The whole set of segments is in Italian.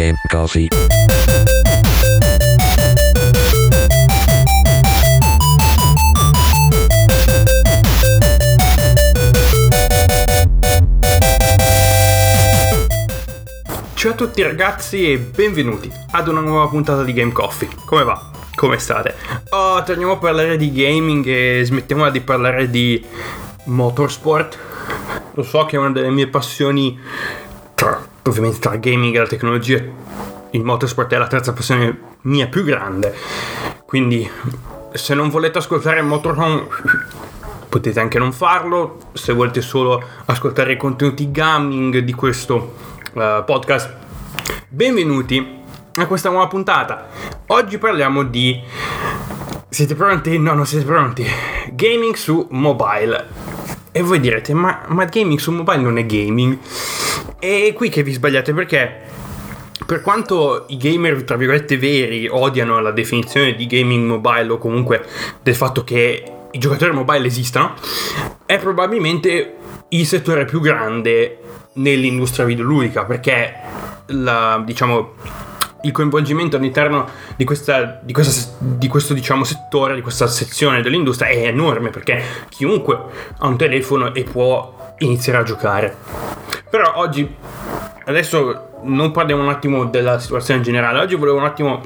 Game Coffee. Ciao a tutti ragazzi e benvenuti ad una nuova puntata di Game Coffee. Come va? Come state? Oh, torniamo a parlare di gaming e smettiamo di parlare di motorsport. Lo so che è una delle mie passioni, ovviamente tra gaming e la tecnologia, il motorsport è la terza passione mia più grande. Quindi se non volete ascoltare Motorhome potete anche non farlo. Se volete solo ascoltare i contenuti gaming di questo uh, podcast, benvenuti a questa nuova puntata. Oggi parliamo di... Siete pronti? No, non siete pronti. Gaming su mobile. E voi direte, ma, ma gaming su mobile non è gaming? E qui che vi sbagliate perché per quanto i gamer, tra virgolette, veri odiano la definizione di gaming mobile o comunque del fatto che i giocatori mobile esistano, è probabilmente il settore più grande nell'industria videoludica perché la, diciamo, il coinvolgimento all'interno di, questa, di, questa, di questo diciamo, settore, di questa sezione dell'industria è enorme perché chiunque ha un telefono e può iniziare a giocare. Però oggi, adesso non parliamo un attimo della situazione generale, oggi volevo un attimo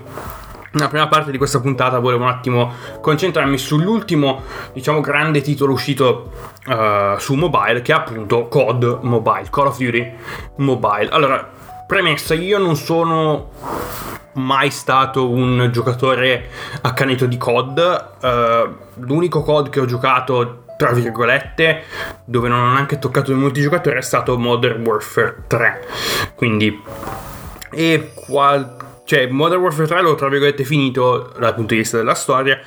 nella prima parte di questa puntata volevo un attimo concentrarmi sull'ultimo, diciamo, grande titolo uscito uh, su mobile, che è appunto COD Mobile, Call of Duty Mobile. Allora, premessa, io non sono mai stato un giocatore accanito di COD. Uh, l'unico COD che ho giocato tra virgolette, dove non ho neanche toccato il multigiocatore, è stato Modern Warfare 3. Quindi, e qual- cioè Modern Warfare 3 l'ho tra virgolette finito dal punto di vista della storia.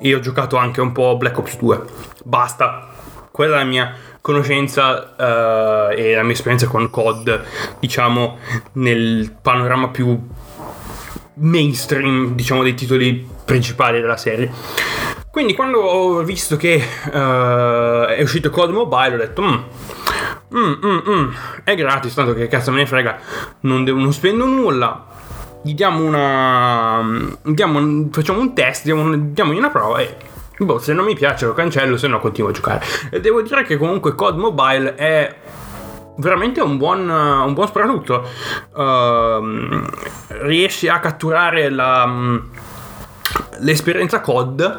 E ho giocato anche un po' Black Ops 2 basta. Quella è la mia conoscenza uh, e la mia esperienza con COD diciamo nel panorama più mainstream diciamo dei titoli principali della serie quindi quando ho visto che uh, è uscito COD Mobile ho detto mm, mm, mm, mm, è gratis tanto che cazzo me ne frega non, devo, non spendo nulla gli diamo una. Diamo, facciamo un test, diamo, diamogli una prova e. Boh, se non mi piace lo cancello, se no continuo a giocare. E devo dire che comunque COD Mobile è veramente un buon, un buon soprattutto. Uh, riesci a catturare la, l'esperienza COD,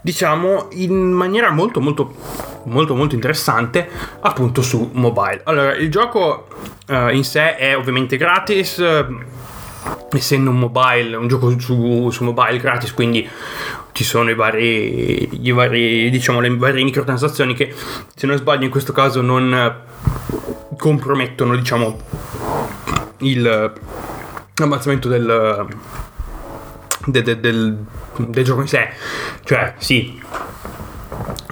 diciamo, in maniera molto, molto, molto, molto interessante, appunto su mobile. Allora, il gioco uh, in sé è ovviamente gratis essendo un mobile, un gioco su, su mobile gratis, quindi ci sono i vari, i vari, diciamo, le varie microtransazioni che, se non sbaglio, in questo caso non compromettono, diciamo, il abbassamento del, del, del, del, gioco in sé. Cioè, sì,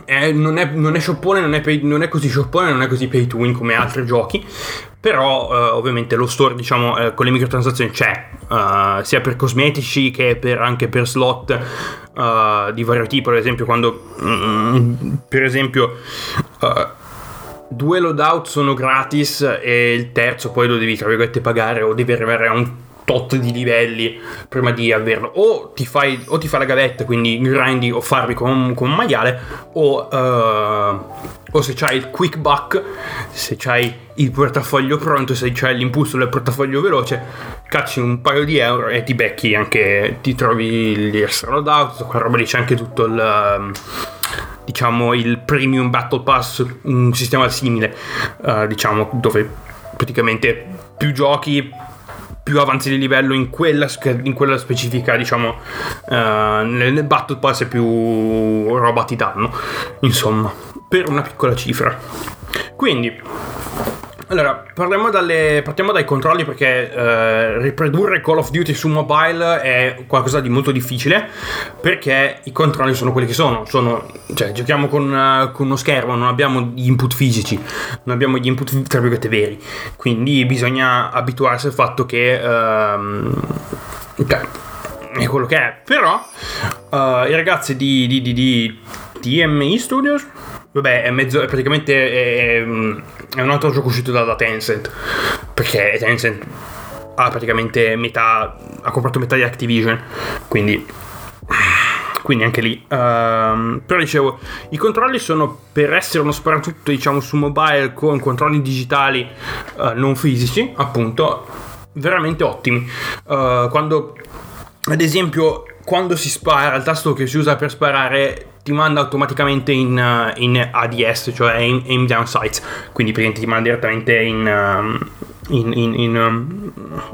è, non, è, non, è, shoppone, non è, pay, non è così shoppone, non è così pay to win come altri giochi. Però eh, ovviamente lo store, diciamo, eh, con le microtransazioni c'è, uh, sia per cosmetici che per, anche per slot uh, di vario tipo. Ad esempio, quando, mm, per esempio, uh, due loadout sono gratis e il terzo poi lo devi, tra virgolette, pagare o devi arrivare a un tot di livelli prima di averlo. O ti fai, o ti fai la gavetta, quindi grindi o farli con, con un maiale, o, uh, o se c'hai il quick buck, se c'hai il portafoglio pronto, se c'hai l'impulso del portafoglio veloce, cacci un paio di euro e ti becchi anche, ti trovi gli loadout, qua roba lì c'è anche tutto il diciamo il premium battle pass un sistema simile uh, diciamo dove praticamente più giochi più avanzi di livello in quella, in quella specifica, diciamo, uh, nel, Battle Pass e più roba ti danno, insomma, per una piccola cifra. Quindi, allora, dalle, partiamo dai controlli perché eh, riprodurre Call of Duty su mobile è qualcosa di molto difficile perché i controlli sono quelli che sono, sono cioè giochiamo con, uh, con, uno schermo, non abbiamo gli input fisici, non abbiamo gli input tra virgolette veri, quindi bisogna abituarsi al fatto che... Uh, è quello che è, però uh, i ragazzi di, di, di, di TMI Studios Vabbè, è, mezzo, è praticamente è, è, un altro gioco uscito da, da Tencent. Perché Tencent ha praticamente metà, ha comprato metà di Activision, quindi quindi anche lì. Um, però dicevo, i controlli sono per essere uno sparatutto, diciamo, su mobile con controlli digitali uh, non fisici, appunto, veramente ottimi. Uh, quando, ad esempio, quando si spara, il tasto che si usa per sparare ti manda automaticamente in, uh, in ADS, cioè aim, aim, down sights, quindi praticamente ti manda direttamente in... Um, in, in, in um,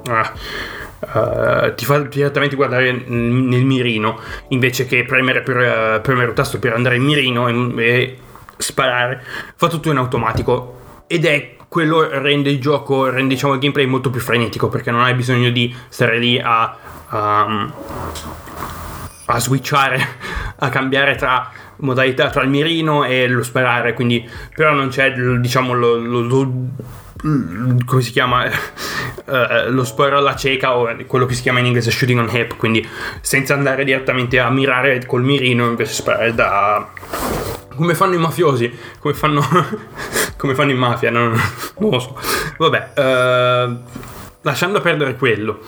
uh, ti fa direttamente guardare nel mirino invece che premere, per, uh, premere il tasto per andare in mirino e, e, sparare fa tutto in automatico. Ed è quello rende il gioco rende diciamo il gameplay molto più frenetico perché non hai bisogno di stare lì a um, a switchare a cambiare tra modalità tra il mirino e lo sparare quindi però non c'è diciamo lo, lo, lo come si chiama? Uh, lo sparo alla cieca o quello che si chiama in inglese shooting on hip quindi senza andare direttamente a mirare col mirino invece sparare da come fanno i mafiosi come fanno come fanno in mafia non, non lo so. Vabbè uh, lasciando perdere quello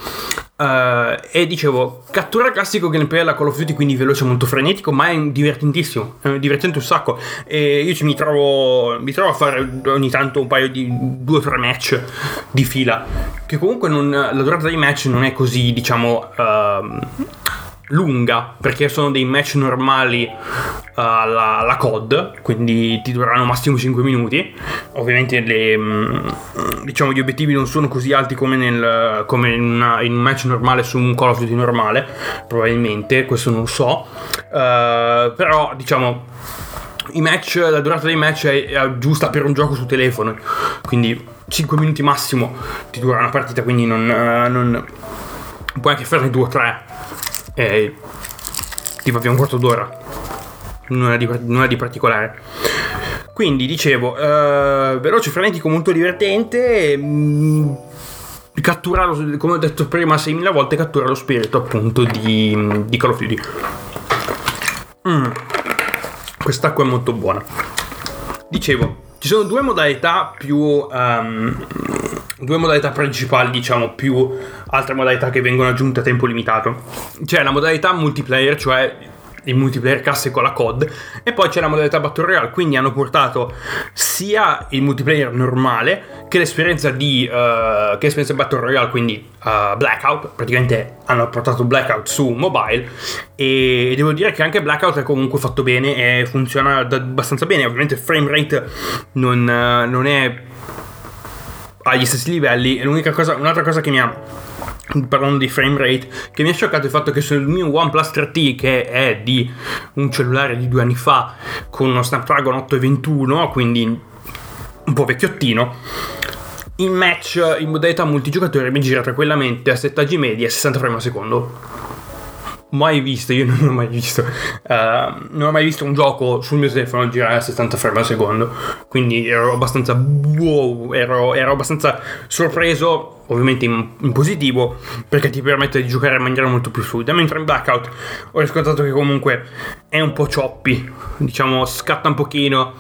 Uh, e dicevo, cattura classico gameplay alla Call of Duty, quindi veloce, molto frenetico, ma è divertentissimo, è divertente un sacco. E io ci mi trovo, mi trovo a fare ogni tanto un paio di due o tre match di fila. Che comunque non, la durata dei match non è così, diciamo. Uh, lunga perché sono dei match normali uh, alla, alla, COD quindi ti dureranno massimo 5 minuti. Ovviamente le, mm, diciamo, gli obiettivi non sono così alti come, nel, come in, una, in, un match normale su un Call of Duty normale probabilmente questo non so. Uh, però diciamo i match, la durata dei match è, è giusta per un gioco su telefono. Quindi 5 minuti massimo ti dura una partita quindi non, uh, non puoi anche farne 2 o 3 e ti va via un quarto d'ora. Nulla di, nulla di particolare. Quindi dicevo, uh, veloce, frenetico, molto divertente. Mm, cattura, come ho detto prima 6.000 volte, cattura lo spirito appunto di, di Call of Duty. Mm. Quest'acqua è molto buona. Dicevo, ci sono due modalità più um, due modalità principali, diciamo, più altre modalità che vengono aggiunte a tempo limitato. C'è la modalità multiplayer, cioè il multiplayer classico alla COD e poi c'è la modalità Battle Royale quindi hanno portato sia il multiplayer normale che l'esperienza di uh, che l'esperienza Battle Royale quindi uh, Blackout praticamente hanno portato Blackout su mobile e devo dire che anche Blackout è comunque fatto bene e funziona abbastanza bene ovviamente il frame rate non, uh, non è agli stessi livelli. E l'unica cosa, un'altra cosa che mi ha parlando di frame rate, che mi ha scioccato il fatto che sul mio OnePlus 3T, che è di un cellulare di due anni fa, con uno Snapdragon 821, quindi un po' vecchiottino, in match in modalità multigiocatore mi gira tranquillamente a settaggi medi a 60 frame al secondo mai visto, io non ho mai visto, uh, non ho mai visto un gioco sul mio telefono girare a 60 frame al secondo, quindi ero abbastanza wow, ero, ero abbastanza sorpreso, ovviamente in, in, positivo, perché ti permette di giocare in maniera molto più fluida, mentre in Blackout ho riscontrato che comunque è un po' choppy, diciamo scatta un pochino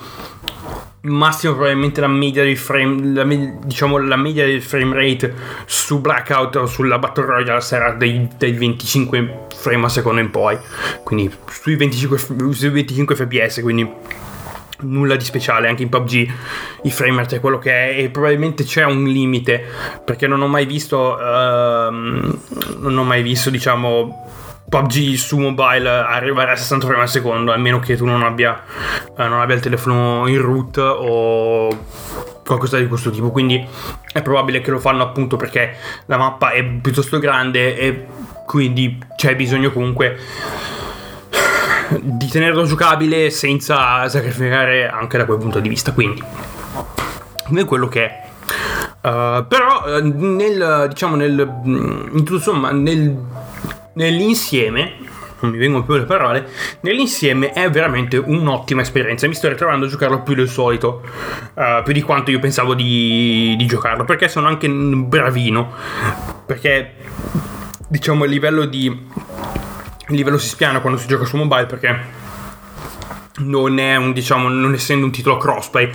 massimo probabilmente la media del frame la, diciamo la media del frame rate su Blackout o sulla Battle Royale sarà dei, dei 25 frame a secondo in poi. Quindi sui 25, sui 25 fps quindi nulla di speciale anche in PUBG il frame rate è quello che è e probabilmente c'è un limite perché non ho mai visto uh, non ho mai visto diciamo PUBG su mobile arrivare a 60 frame al secondo, a meno che tu non abbia, eh, non abbia il telefono in root o qualcosa di questo tipo. Quindi è probabile che lo fanno appunto perché la mappa è piuttosto grande e quindi c'è bisogno comunque di tenerlo giocabile senza sacrificare anche da quel punto di vista. Quindi è quello che è. Uh, però uh, nel diciamo nel in tutto insomma nel nell'insieme non mi vengono più le parole, nell'insieme è veramente un'ottima esperienza. Mi sto ritrovando a giocarlo più del solito, uh, più di quanto io pensavo di, di, giocarlo, perché sono anche bravino. Perché diciamo il livello di. Il livello si spiana quando si gioca su mobile perché non è un diciamo non essendo un titolo crossplay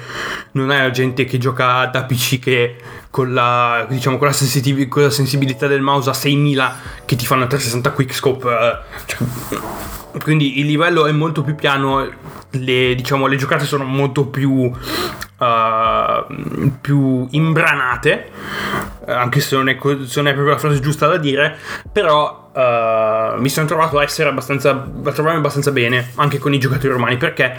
non è la gente che gioca da PC che con la diciamo con la, sensitiv- con la sensibilità del mouse a 6000 che ti fanno 360 quickscope eh, cioè, quindi il livello è molto più piano le, diciamo, le giocate sono molto più uh, più imbranate anche se non, è, se non è proprio la frase giusta da dire però Uh, mi sono trovato a essere abbastanza a trovarmi abbastanza bene anche con i giocatori romani perché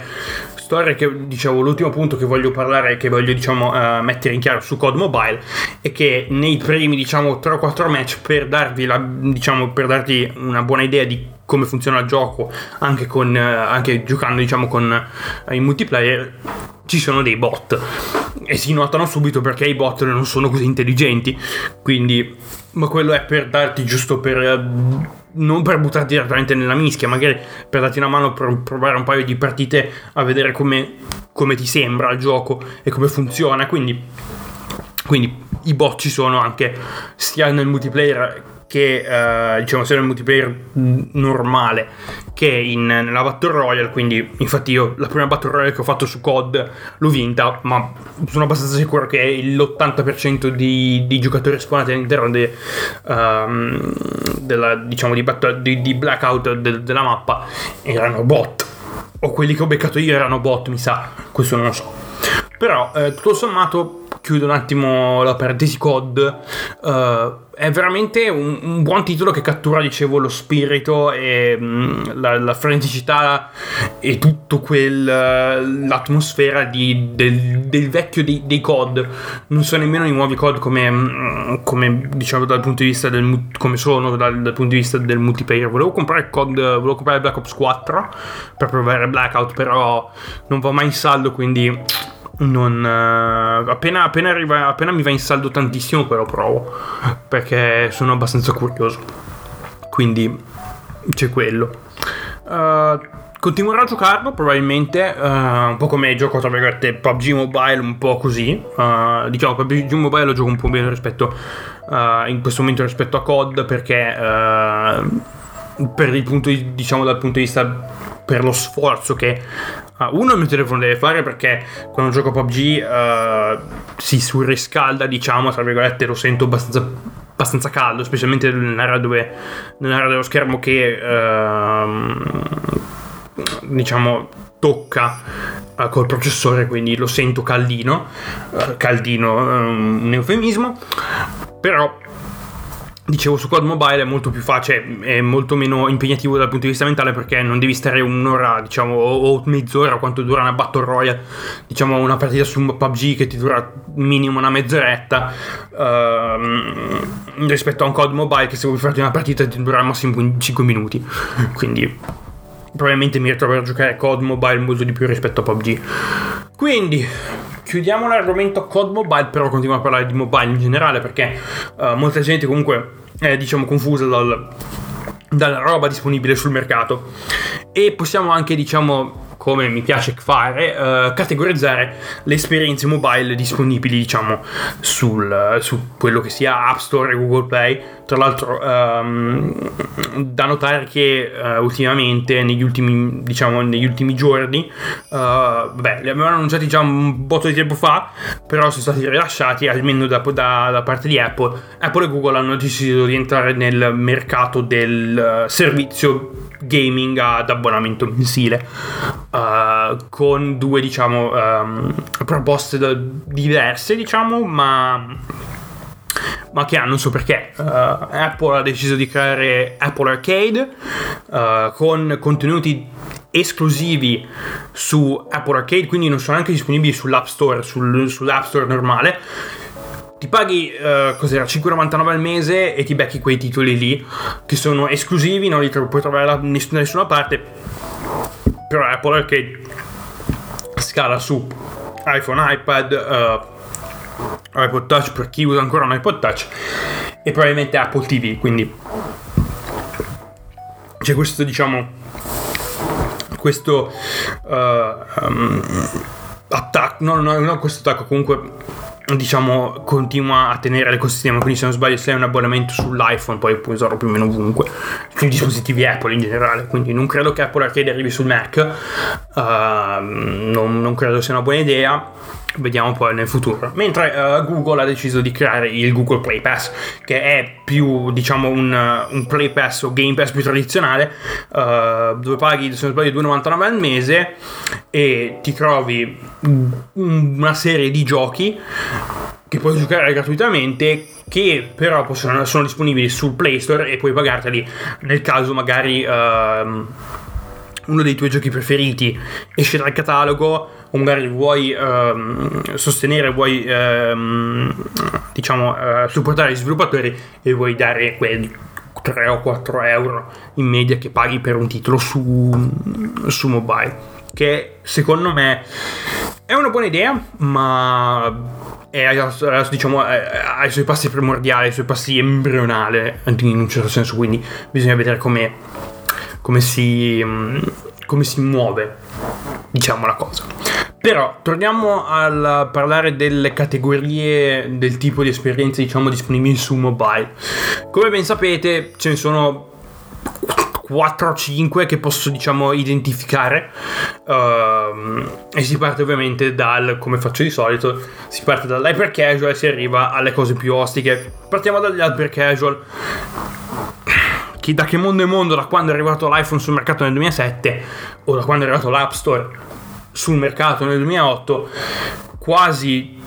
storia che dicevo l'ultimo punto che voglio parlare che voglio diciamo uh, mettere in chiaro su COD Mobile è che nei primi diciamo 3 o 4 match per darvi la diciamo per darti una buona idea di come funziona il gioco anche, con, uh, anche giocando diciamo con in multiplayer ci sono dei bot. E si notano subito perché i bot non sono così intelligenti. Quindi ma quello è per darti giusto per eh, non per buttarti direttamente nella mischia magari per darti una mano per provare un paio di partite a vedere come, come ti sembra il gioco e come funziona. Quindi, quindi i bot ci sono anche sia nel multiplayer che uh, diciamo sia nel multiplayer normale che in, nella Battle Royale quindi infatti io la prima Battle Royale che ho fatto su COD l'ho vinta ma sono abbastanza sicuro che l'80% di, di giocatori spawnati all'interno de, um, della, diciamo, di, battle, di, di blackout de, della mappa erano bot. O quelli che ho beccato io erano bot mi sa questo non lo so. Però eh, tutto sommato chiudo un attimo la parentesi COD, uh, è veramente un, un, buon titolo che cattura, dicevo, lo spirito e mh, la, la, freneticità e tutto quel l'atmosfera di, del, del, vecchio dei, dei, COD. Non sono nemmeno i nuovi COD come, come diciamo dal punto di vista del come sono dal, dal, punto di vista del multiplayer. Volevo comprare COD, volevo comprare Black Ops 4 per provare Blackout, però non va mai in saldo, quindi non, uh, appena, appena, arriva, appena mi va in saldo tantissimo lo provo perché sono abbastanza curioso. Quindi c'è quello. Uh, continuerò a giocarlo probabilmente uh, un po' come gioco tra virgolette PUBG Mobile un po' così. Diciamo PUBG Mobile lo gioco un po' meno rispetto in questo momento rispetto a COD perché per punto di, diciamo dal punto di vista per lo sforzo che Uh, uno il mio telefono deve fare perché quando gioco PUBG uh, si surriscalda, diciamo, tra virgolette, lo sento abbastanza, abbastanza caldo, specialmente nell'area, dove, nell'area dello schermo che, uh, diciamo, tocca uh, col processore, quindi lo sento caldino, uh, caldino um, un eufemismo, però Dicevo, su COD Mobile è molto più facile, è molto meno impegnativo dal punto di vista mentale perché non devi stare un'ora, diciamo, o mezz'ora quanto dura una Battle Royale, diciamo una partita su PUBG che ti dura minimo una mezz'oretta uh, rispetto a un COD Mobile che se vuoi farti una partita ti dura al massimo 5 minuti. Quindi probabilmente mi ritroverò a giocare COD Mobile molto di più rispetto a PUBG. Quindi chiudiamo l'argomento COD Mobile, però continuiamo a parlare di mobile in generale perché uh, molta gente comunque è diciamo confusa dal, dalla roba disponibile sul mercato e possiamo anche diciamo come mi piace fare, uh, categorizzare le esperienze mobile disponibili, diciamo, sul, su quello che sia App Store e Google Play. Tra l'altro, um, da notare che uh, ultimamente, negli ultimi, diciamo, negli ultimi giorni, uh, beh, li avevano annunciati già un botto di tempo fa, però sono stati rilasciati almeno da, da, da parte di Apple. Apple e Google hanno deciso di entrare nel mercato del servizio gaming ad abbonamento mensile uh, con due diciamo um, proposte diverse diciamo ma ma che hanno, non so perché. Uh, Apple ha deciso di creare Apple Arcade uh, con contenuti esclusivi su Apple Arcade, quindi non sono anche disponibili sull'App Store, sul, sull'App Store normale ti paghi uh, cos'era 5,99 al mese e ti becchi quei titoli lì che sono esclusivi, non li puoi trovare da nessuna parte. Però Apple Arcade scala su iPhone, iPad, uh, iPod Touch per chi usa ancora un iPod Touch e probabilmente Apple TV, quindi c'è questo diciamo questo uh, um, attacco, no, no, no, questo attacco comunque diciamo continua a tenere l'ecosistema. Quindi se non sbaglio se hai un abbonamento sull'iPhone poi puoi usarlo più o meno ovunque. Sui dispositivi Apple in generale. Quindi non credo che Apple Arcade arrivi sul Mac. Uh, non, non credo sia una buona idea Vediamo poi nel futuro. Mentre uh, Google ha deciso di creare il Google Play Pass, che è più, diciamo, un, un Play Pass o Game Pass più tradizionale, uh, dove paghi, se non sbaglio, 2,99 al mese e ti trovi una serie di giochi che puoi giocare gratuitamente che però possono, sono disponibili sul Play Store e puoi pagarteli nel caso magari uh, uno dei tuoi giochi preferiti esce dal catalogo o magari vuoi uh, sostenere, vuoi uh, diciamo uh, supportare gli sviluppatori e vuoi dare quei 3 o 4 euro in media che paghi per un titolo su, su mobile che secondo me è una buona idea ma è, diciamo, ha i suoi passi primordiali, i suoi passi embrionali in un certo senso, quindi bisogna vedere come, come, si, come si muove, diciamo la cosa. Però torniamo a parlare delle categorie del tipo di esperienze diciamo disponibili su mobile. Come ben sapete ce ne sono 4 o 5 che posso diciamo identificare. Uh, e si parte ovviamente dal come faccio di solito si parte dall'hyper casual e si arriva alle cose più ostiche. Partiamo dagli hyper casual. Chi, da che mondo è mondo da quando è arrivato l'iPhone sul mercato nel 2007 o da quando è arrivato l'App Store sul mercato nel 2008 quasi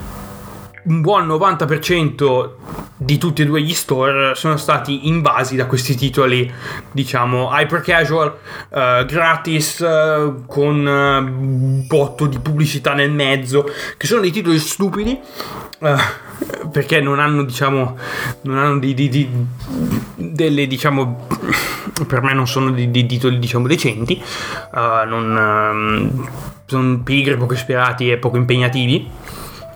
un buon 90% di tutti e due gli store sono stati invasi da questi titoli, diciamo, hyper casual, uh, gratis, uh, con uh, botto di pubblicità nel mezzo, che sono dei titoli stupidi. perché non hanno, diciamo, non hanno di, di, di, delle, diciamo, per me non sono dei, titoli, diciamo, decenti, non, um, sono pigri, poco ispirati e poco impegnativi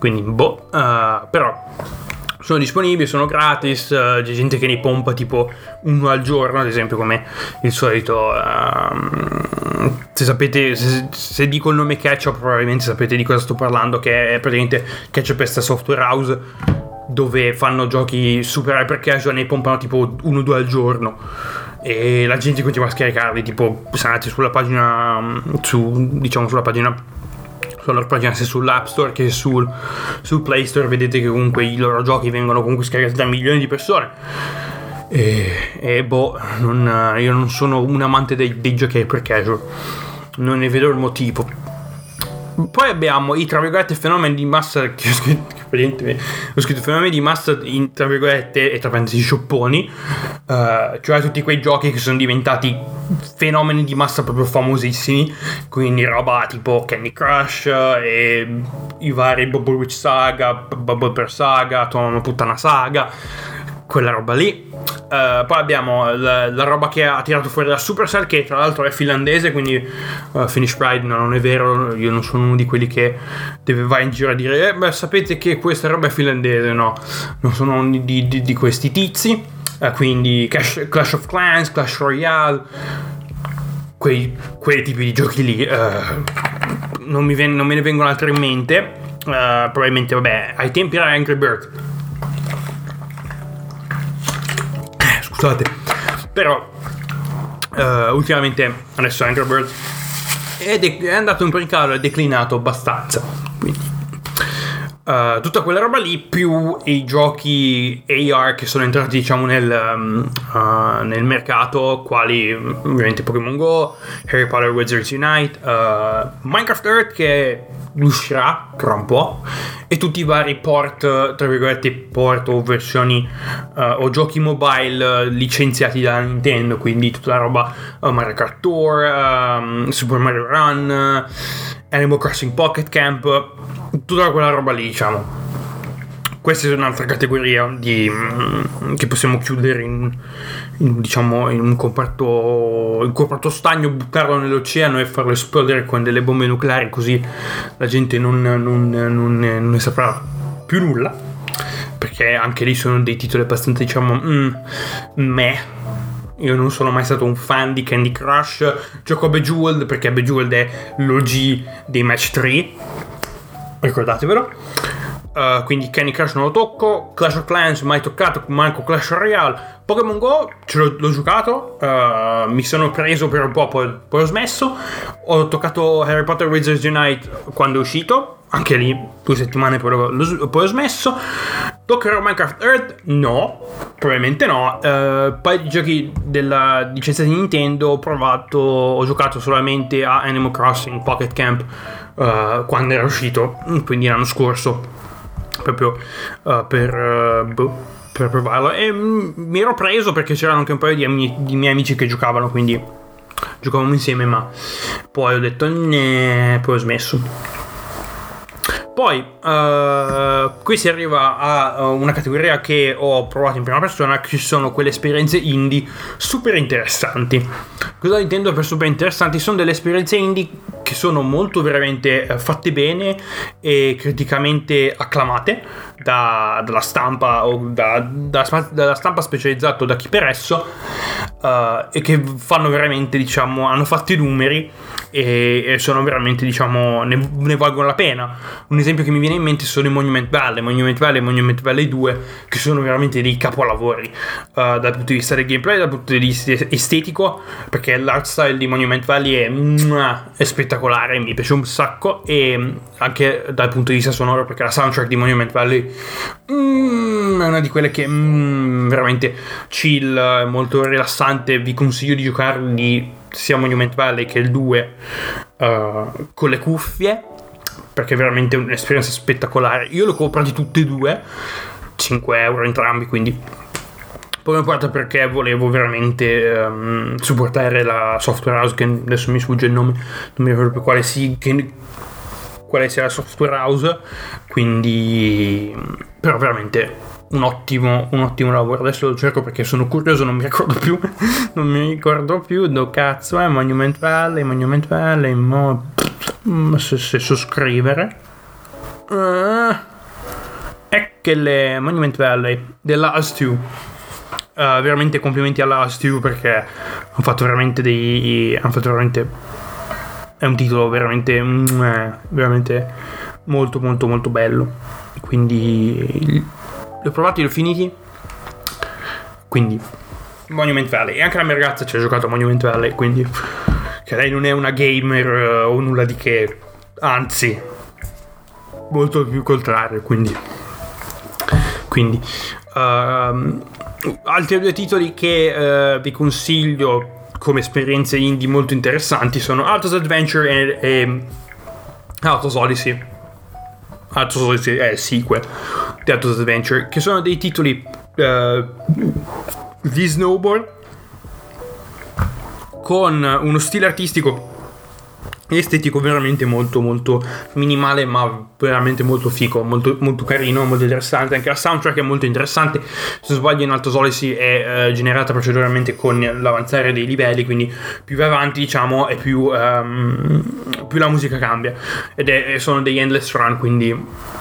quindi, boh, uh, però sono disponibili, sono gratis, uh, c'è gente che ne pompa tipo uno al giorno, ad esempio come il solito... Uh, se sapete, se, se, dico il nome Ketchup probabilmente sapete di cosa sto parlando, che è praticamente Ketchup è software house dove fanno giochi super hyper casual e ne pompano tipo uno o due al giorno e la gente continua a scaricarli tipo se andate sulla pagina su, diciamo sulla pagina sulla loro pagina sia sull'App Store che sul, sul, Play Store vedete che comunque i loro giochi vengono comunque scaricati da milioni di persone. E, e boh non, io non sono un amante dei, dei giochi per casual. Non ne vedo il motivo. Poi abbiamo i tra virgolette fenomeni di massa che scritto, ho scritto fenomeni di massa in tra virgolette e tra parentesi sciopponi, uh, cioè tutti quei giochi che sono diventati fenomeni di massa proprio famosissimi, quindi roba tipo Candy Crush e i vari Bubble Witch Saga, Bubble Per Saga, Toma Puttana Saga, quella roba lì. Uh, poi abbiamo la, la, roba che ha tirato fuori la Supercell, che tra l'altro è finlandese, quindi uh, Finish Pride no, non è vero, io non sono uno di quelli che deve va in giro a dire, eh, beh, sapete che questa roba è finlandese, no, non sono uno di, di, di questi tizi, uh, quindi Clash, Clash, of Clans, Clash Royale, quei, quei tipi di giochi lì, non, ven- non me ne vengono altri in mente, probabilmente, vabbè, ai tempi era Angry Bird scusate. Però uh, ultimamente adesso Angry Birds è, è andato un po' in calo, è declinato abbastanza. Uh, tutta quella roba lì più i giochi AR che sono entrati diciamo nel, um, uh, nel mercato quali ovviamente Pokémon Go Harry Potter Wizards Unite uh, Minecraft Earth che uscirà tra un po' e tutti i vari port tra virgolette port o versioni o giochi mobile licenziati da Nintendo quindi tutta la roba Mario Kart Tour um, Super Mario Run Animal Crossing Pocket Camp tutta quella roba lì, diciamo. Questa è un'altra categoria di, mm, che possiamo chiudere in, in, diciamo, in un comparto, in comparto stagno, buttarlo nell'oceano e farlo esplodere con delle bombe nucleari, così la gente non, non, non, non ne saprà più nulla. Perché anche lì sono dei titoli abbastanza, diciamo, mm, me. Io non sono mai stato un fan di Candy Crush. Gioco a Bejeweled perché Bejeweled è l'OG dei match 3 ricordatevelo. Uh, quindi Candy Crush non lo tocco, Clash of Clans mai toccato, manco Clash Royale. Pokémon Go ce l'ho, giocato, uh, mi sono preso per un po', poi, poi ho smesso. Ho toccato Harry Potter Wizards Unite quando è uscito, anche lì due settimane poi, lo, poi ho smesso. Toccherò Minecraft Earth? No, probabilmente no. Uh, poi i giochi della licenza di Nintendo ho provato, ho giocato solamente a Animal Crossing Pocket Camp uh, quando era uscito, quindi l'anno scorso proprio uh, per, uh, per, provarlo. E mm, mi ero preso perché c'erano anche un paio di, ami- di miei amici che giocavano, quindi giocavamo insieme, ma poi ho detto ne, poi ho smesso. Poi uh, qui si arriva a una categoria che ho provato in prima persona, che sono quelle esperienze indie super interessanti. Cosa intendo per super interessanti? Sono delle esperienze indie che sono molto veramente eh, fatte bene e criticamente acclamate da, dalla stampa o da, da, dalla stampa specializzata o da chi per esso uh, e che fanno veramente diciamo hanno fatto i numeri e, e sono veramente diciamo ne, ne, valgono la pena. Un esempio che mi viene in mente sono i Monument Valley Monument Valley e Monument Valley 2 che sono veramente dei capolavori uh, dal punto di vista del gameplay dal punto di vista estetico perché l'art style di Monument Valley è, è spettacolare mi piace un sacco e anche dal punto di vista sonoro perché la soundtrack di Monument Valley mm, è una di quelle che mm, veramente chill molto rilassante. Vi consiglio di giocarli sia Monument Valley che il 2 uh, con le cuffie perché è veramente un'esperienza spettacolare. Io l'ho comprati tutti e due 5 euro entrambi quindi poi mi porta perché volevo veramente um, supportare la software house che adesso mi sfugge il nome non mi ricordo più quale, si, che, quale sia la software house quindi però veramente un ottimo, un ottimo lavoro. Adesso lo cerco perché sono curioso, non mi ricordo più. non mi ricordo più. Do cazzo è Monument Valley, Monument Valley, mo... se, se soscrivere. Uh, ecco le Monument Valley della Us 2. Uh, veramente complimenti alla 2 perché hanno fatto veramente dei. hanno fatto veramente. È un titolo veramente. Mm, eh, veramente molto molto molto bello. Quindi li ho provati, li ho finiti. Quindi, Monument Valley. E anche la mia ragazza ci ha giocato a Monument Valley, quindi... Che lei non è una gamer uh, o nulla di che. Anzi, molto più contrario, quindi... Quindi... Uh, altri due titoli che uh, vi consiglio come esperienze indie molto interessanti sono Autos Adventure e, e Autos Odyssey. Autos Odyssey è il sequel Teatro Adventure, che sono dei titoli uh, di snowboard con uno stile artistico estetico veramente molto molto minimale ma veramente molto fico molto, molto carino molto interessante anche la soundtrack è molto interessante se non sbaglio in Alto Solisi è uh, generata proceduralmente con l'avanzare dei livelli quindi più vai avanti diciamo e più, um, più la musica cambia ed è, sono degli endless run quindi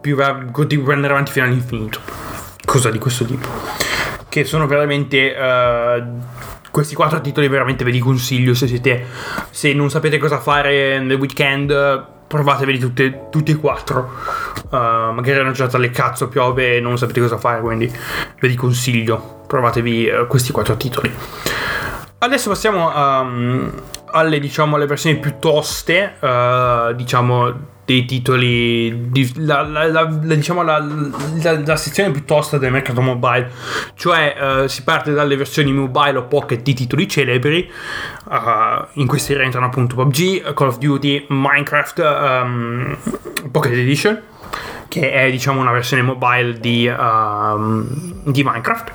più va, continui a andare avanti fino all'infinito. Cosa di questo tipo. Che sono veramente... Uh, questi quattro titoli veramente ve li consiglio se siete... Se non sapete cosa fare nel weekend provateveli tutte, tutti e quattro. Uh, magari è una giornata alle cazzo, piove e non sapete cosa fare, quindi ve li consiglio. Provatevi uh, questi quattro titoli. Adesso passiamo um, alle, diciamo, alle versioni più toste, uh, diciamo dei titoli, di, la, la, la, diciamo la, sezione più tosta del mercato mobile, cioè uh, si parte dalle versioni mobile o pocket di titoli celebri, uh, in questi rientrano appunto PUBG, Call of Duty, Minecraft, um, Pocket Edition, che è diciamo una versione mobile di, uh, di Minecraft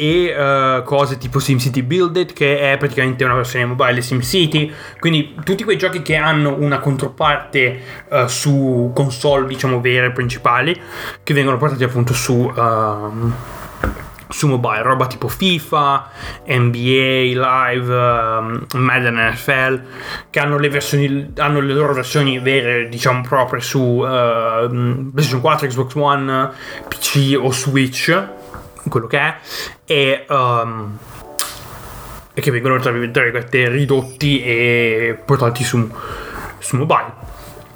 e uh, cose tipo SimCity Build It che è praticamente una versione mobile SimCity. Quindi tutti quei giochi che hanno una controparte uh, su console diciamo vere principali che vengono portati appunto su uh, su mobile, roba tipo FIFA, NBA Live, um, Madden NFL, che hanno le, versioni, hanno le loro versioni vere, diciamo proprie su uh, PlayStation 4, Xbox One, PC o Switch quello che è, e, um, e che vengono tra virgolette ridotti e portati su, su mobile.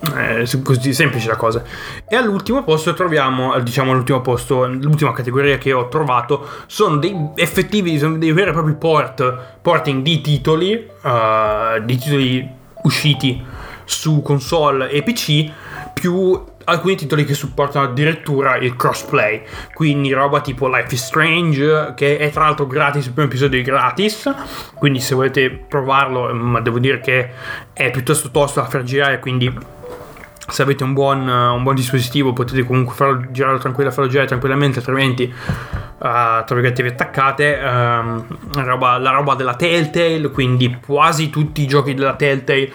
È così semplice la cosa. E all'ultimo posto troviamo, diciamo all'ultimo posto, l'ultima categoria che ho trovato sono dei effettivi, dei veri e propri port, porting di titoli, uh, di titoli usciti su console e PC, più alcuni titoli che supportano addirittura il crossplay, quindi roba tipo Life is Strange, che è tra l'altro gratis, il primo episodio è gratis, quindi se volete provarlo, ma devo dire che è piuttosto tosto da far girare, quindi se avete un buon, un buon, dispositivo potete comunque farlo girare tranquillo, farlo girare tranquillamente, altrimenti uh, tra vi attaccate. Um, roba, la roba della Telltale, quindi quasi tutti i giochi della Telltale,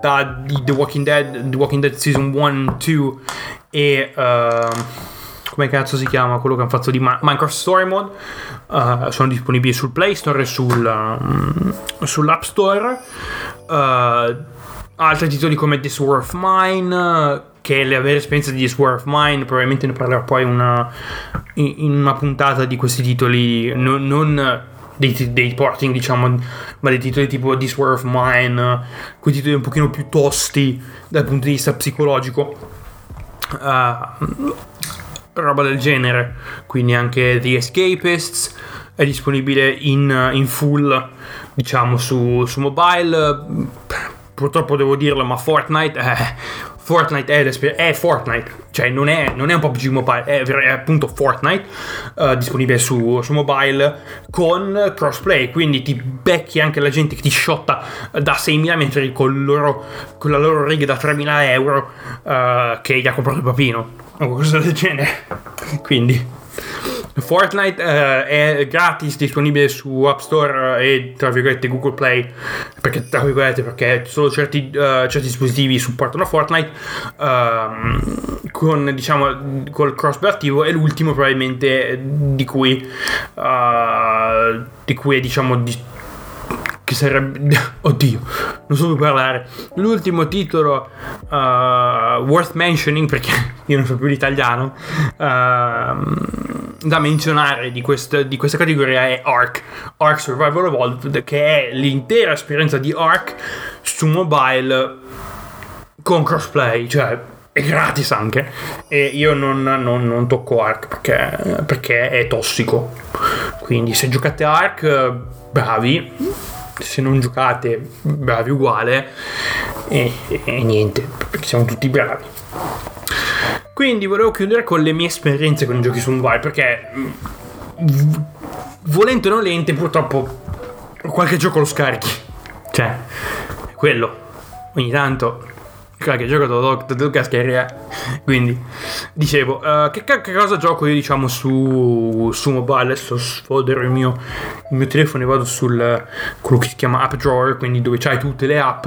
da The Walking Dead, The Walking Dead Season 1, 2 e... Uh, come cazzo si chiama quello che hanno fatto di Minecraft Story Mode uh, sono disponibili sul Play Store e sul, um, sull'App Store uh, altri titoli come This War of Mine che è la vera esperienza di This War of Mine probabilmente ne parlerò poi una, in, una puntata di questi titoli non, non dei, dei, porting diciamo ma dei titoli tipo This War of Mine quei titoli un pochino più tosti dal punto di vista psicologico uh, roba del genere. Quindi anche The Escapists è disponibile in, in full diciamo su, su mobile purtroppo devo dirlo, ma Fortnite, eh, Fortnite è, è, Fortnite, cioè non è, non è, un PUBG Mobile, è, è appunto Fortnite, uh, disponibile su, su, mobile con crossplay, quindi ti becchi anche la gente che ti shotta da 6.000 mentre con, loro, con la loro riga da 3.000 euro uh, che gli ha comprato il papino o qualcosa del genere. quindi... Fortnite uh, è gratis, disponibile su App Store e tra virgolette Google Play, perché tra virgolette perché solo certi, uh, certi dispositivi supportano Fortnite uh, con diciamo col crossplay attivo e l'ultimo probabilmente di cui di cui è diciamo di, che sarebbe oddio non so come parlare l'ultimo titolo uh, worth mentioning perché io non so più l'italiano uh, da menzionare di, quest, di, questa categoria è Ark, Ark Survival Evolved, che è l'intera esperienza di Ark su mobile con crossplay, cioè è gratis anche. E io non, non, non tocco Ark perché, perché, è tossico. Quindi se giocate Ark, bravi. Se non giocate, bravi uguale. E, e niente, perché siamo tutti bravi. Quindi volevo chiudere con le mie esperienze con i giochi su mobile perché mm, volente o nolente purtroppo qualche gioco lo scarichi. Cioè, quello. Ogni tanto qualche gioco lo devo cascare. Quindi, dicevo, uh, che, che, cosa gioco io diciamo su, su mobile? Adesso sfodero il mio, il mio telefono e vado sul quello che si chiama App Drawer, quindi dove c'hai tutte le app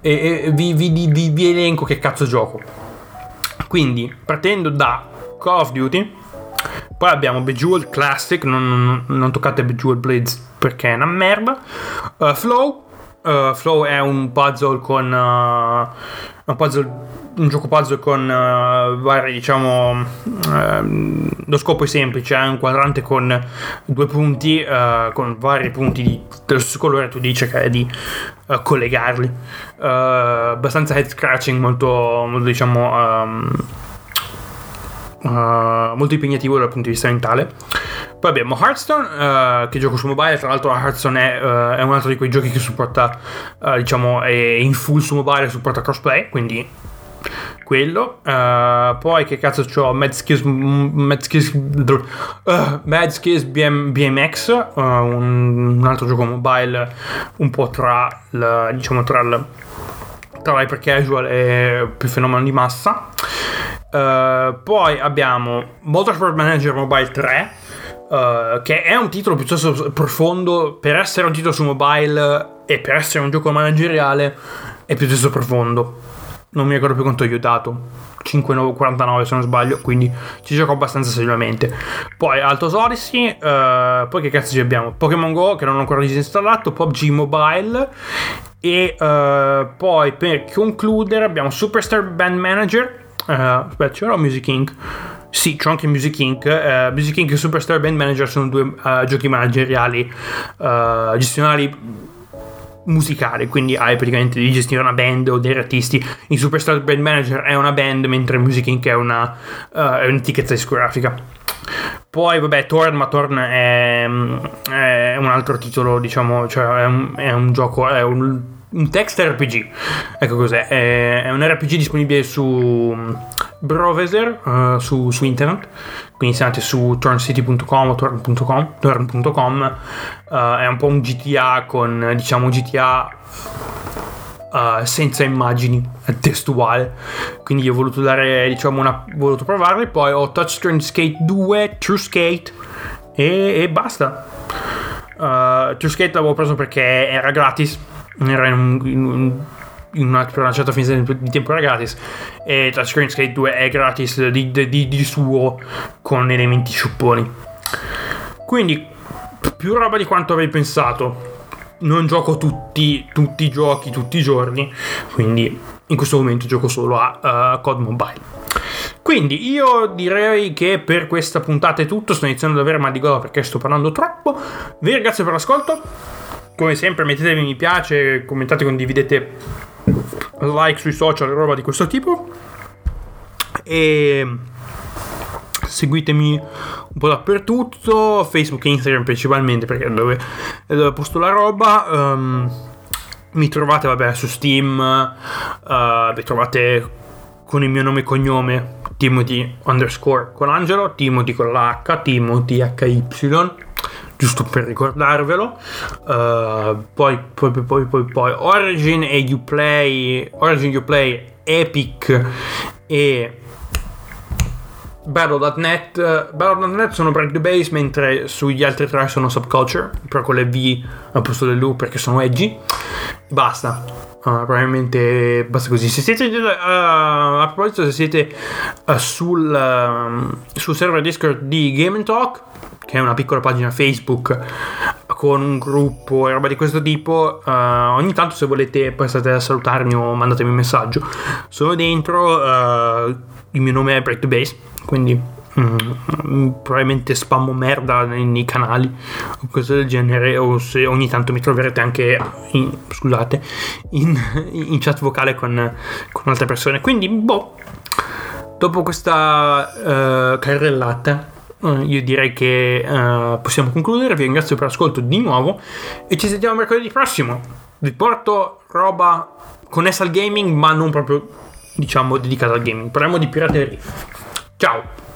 e, e vi, vi, vi, vi elenco che cazzo gioco. Quindi, partendo da Call of Duty, poi abbiamo Bejeweled Classic, non, non, non toccate Bejeweled Blades perché è una merda. Uh, Flow, uh, Flow è un puzzle con... Uh, un, puzzle, un gioco puzzle con vari, diciamo... lo scopo è semplice, è un quadrante con due punti, con vari punti di, dello stesso colore, tu devi cercare di collegarli. abbastanza head scratching, molto, molto diciamo... Um, Uh, molto impegnativo dal punto di vista mentale. Poi abbiamo Hearthstone, uh, che gioco su mobile. Tra l'altro, Hearthstone è, uh, è, un altro di quei giochi che supporta, diciamo, è in full su mobile, supporta crossplay. Quindi quello. poi, che cazzo c'ho? Mad Skills, Mad Skills, Mad Skills BM, BMX, un, un, altro gioco mobile un po' tra, il, diciamo, tra, il, tra l'hyper casual e più fenomeno di massa. Uh, poi abbiamo Motorsport Manager Mobile 3, uh, eh, che è un titolo piuttosto profondo per essere un titolo su mobile e per essere un gioco manageriale è piuttosto profondo. Non mi ricordo più quanto gli ho dato. 5,49 se non sbaglio, quindi ci gioco abbastanza seriamente. Poi Altos Odyssey, uh, poi che cazzo ci abbiamo? Pokémon Go che non ho ancora disinstallato, PUBG Mobile e poi per concludere abbiamo Superstar Band Manager Uh, aspetta, c'era Music Inc. Sì, c'è anche Music Inc. Uh, Music Inc. e Superstar Band Manager sono due uh, giochi manageriali gestionali musicale, quindi hai praticamente di gestire una band o dei artisti. In Superstar Band Manager è una band, mentre Music Inc. è, una, uh, è un'etichetta discografica. Poi, vabbè, Torn, ma Torn è, è, un altro titolo, diciamo, cioè è un, è un gioco, è un, un, text RPG. Ecco cos'è, è, è un RPG disponibile su Browser, uh, su, su, internet, quindi se andate su turncity.com o turn.com, turn.com uh, è un po' un GTA con, diciamo, GTA uh, senza immagini, testuale. Quindi ho voluto dare, diciamo, una. ho voluto provarli. Poi ho Touchscreen Skate 2, True Skate e, e basta. Uh, True Skate l'avevo preso perché era gratis. Era in, un, in, un, una, per una certa fine di tempo era gratis. E Touchscreen Skate 2 è gratis di, di, di suo con elementi sciupponi. Quindi più roba di quanto avrei pensato non gioco tutti, tutti i giochi tutti i giorni, quindi in questo momento gioco solo a uh, COD Mobile. Quindi io direi che per questa puntata è tutto, sto iniziando ad avere mal di gola perché sto parlando troppo. Vi ringrazio per l'ascolto. Come sempre mettetevi mi piace, commentate, condividete like sui social e roba di questo tipo. E seguitemi un po' dappertutto, Facebook e Instagram principalmente perché è dove, è dove posto la roba. Um, mi trovate vabbè su Steam, uh, vi trovate con il mio nome e cognome Timothy underscore con Angelo, Timothy con l'H, Timothy HY giusto per ricordarvelo. Uh, poi, poi, poi, poi, poi, Origin e Uplay, Origin, Uplay, Epic e Battle.net Battle.net sono Break the Base mentre sugli altri tre sono Subculture però con le V al posto del dell'U perché sono edgy. Basta uh, probabilmente basta così se siete uh, a proposito se siete uh, sul, uh, sul server Discord di Game Talk che è una piccola pagina Facebook con un gruppo e roba di questo tipo. Uh, ogni tanto, se volete, passate a salutarmi o mandatemi un messaggio. Sono dentro. Il mio nome è Break the Base quindi mm, probabilmente spammo merda nei, nei, canali o cose del genere o se ogni tanto mi troverete anche in, scusate in, in chat vocale con, con, altre persone. Quindi boh dopo questa uh, carrellata uh, io direi che uh, possiamo concludere. Vi ringrazio per l'ascolto di nuovo e ci sentiamo mercoledì prossimo. Vi porto roba connessa al gaming ma non proprio diciamo dedicata al gaming. Parliamo di pirateria. Ciao!